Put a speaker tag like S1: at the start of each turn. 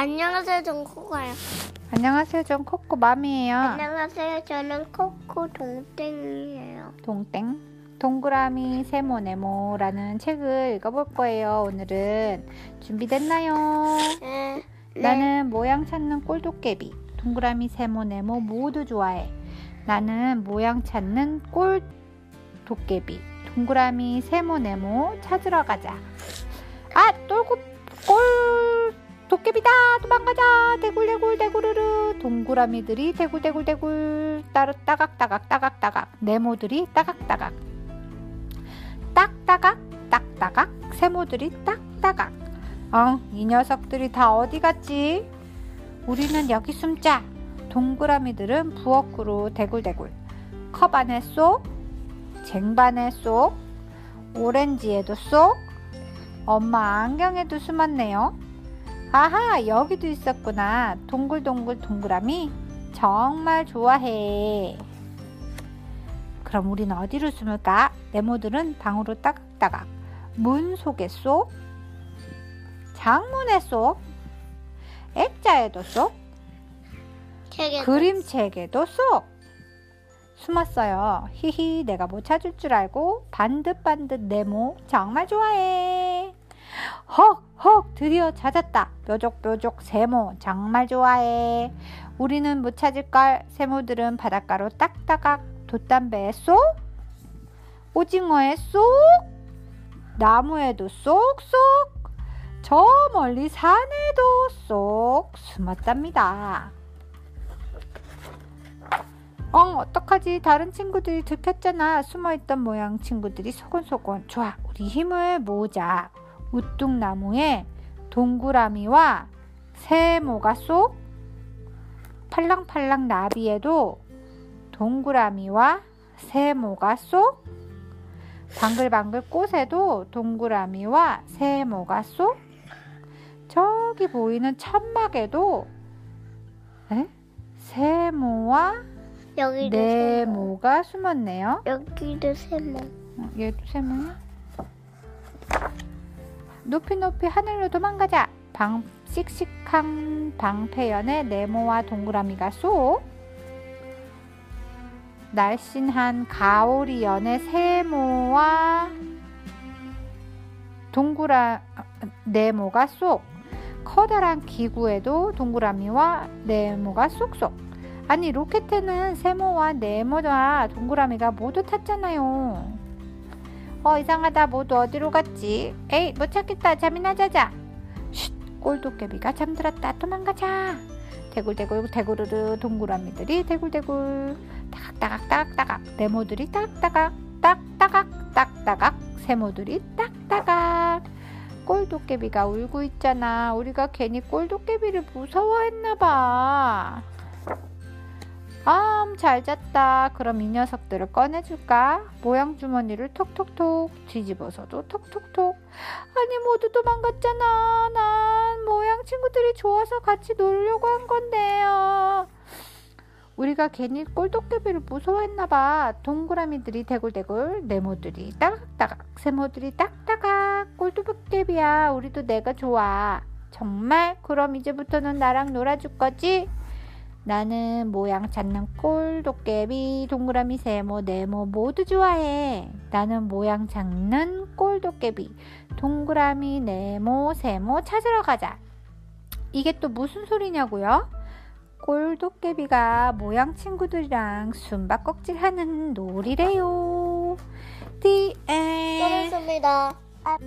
S1: 안녕하세요, 전 코코예요.
S2: 안녕하세요. 전 코코 맘이에요.
S1: 안녕하세요, 저는 코코 동땡이에요.
S2: 동땡. 동그라미 세모 네모라는 책을 읽어볼 거예요. 오늘은 준비됐나요?
S1: 네.
S2: 나는 모양 찾는 꼴도깨비. 동그라미 세모 네모 모두 좋아해. 나는 모양 찾는 꼴 도깨비. 동그라미 세모 네모 찾으러 가자. 아, 똘고 꼴 도깨비다. 도망가자. 대굴대굴 대구르르. 동그라미들이 대굴대굴대굴 따르 따각따각 따각따각. 네모들이 따각따각. 딱따각 딱따각. 세모들이 딱따각. 어, 이 녀석들이 다 어디 갔지? 우리는 여기 숨자. 동그라미들은 부엌으로 대굴대굴. 컵 안에 쏙, 쟁반에 쏙, 오렌지에도 쏙, 엄마 안경에도 숨었네요. 아하, 여기도 있었구나. 동글동글 동그라미. 정말 좋아해. 그럼 우리는 어디로 숨을까? 네모들은 방으로 따각따각. 문 속에 쏙, 장문에 쏙, 액자에도 쏙,
S1: 책에
S2: 그림책에도 쏙 숨었어요. 히히, 내가 못 찾을 줄 알고 반듯반듯 네모 정말 좋아해. 헉, 헉, 드디어 찾았다. 뾰족뾰족 세모 정말 좋아해. 우리는 못 찾을 걸. 세모들은 바닷가로 딱따각, 돛담배에 쏙, 오징어에 쏙, 나무에도 쏙쏙, 저 멀리 산에도 쏙 숨었답니다. 엉 어떡하지 다른 친구들이 들켰잖아 숨어있던 모양 친구들이 소곤소곤 좋아 우리 힘을 모으자 우뚝나무에 동그라미와 세모가 쏙 팔랑팔랑 나비에도 동그라미와 세모가 쏙 방글방글 꽃에도 동그라미와 세모가 쏙 저기 보이는 천막에도 에? 세모와
S1: 여기도
S2: 네모가 숨었네요.
S1: 여기도 세모.
S2: 어, 얘도 세모야? 높이 높이 하늘로 도망가자. 방 씩씩한 방패연에 네모와 동그라미가 쏙. 날씬한 가오리연에 세모와 동그라 네모가 쏙. 커다란 기구에도 동그라미와 네모가 쏙쏙. 아니 로켓에는 세모와 네모와 동그라미가 모두 탔잖아요. 어 이상하다 모두 어디로 갔지? 에이 못 찾겠다 잠이나 자자. 쉿 꼴도깨비가 잠들었다 도망가자. 대굴대굴 대구르르 동그라미들이 대굴대굴 따각따각 따각따각 네모들이 따각따각 딱따각 딱따각 세모들이 딱따각 꼴도깨비가 울고 있잖아. 우리가 괜히 꼴도깨비를 무서워했나봐. 아, 잘 잤다. 그럼 이 녀석들을 꺼내줄까? 모양 주머니를 톡톡톡 뒤집어서도 톡톡톡. 아니, 모두 도망갔잖아. 난 모양 친구들이 좋아서 같이 놀려고 한 건데요. 우리가 괜히 꼴도깨비를 무서워했나봐. 동그라미들이 대굴대굴, 네모들이 따각따각, 세모들이 딱따각. 꼴도깨비야, 우리도 내가 좋아. 정말? 그럼 이제부터는 나랑 놀아줄 거지? 나는 모양 찾는 꼴 도깨비, 동그라미, 세모, 네모 모두 좋아해. 나는 모양 찾는 꼴 도깨비, 동그라미, 네모, 세모 찾으러 가자. 이게 또 무슨 소리냐고요? 꼴 도깨비가 모양 친구들이랑 숨바꼭질 하는 놀이래요. The end.
S1: 끝났습니다. 아.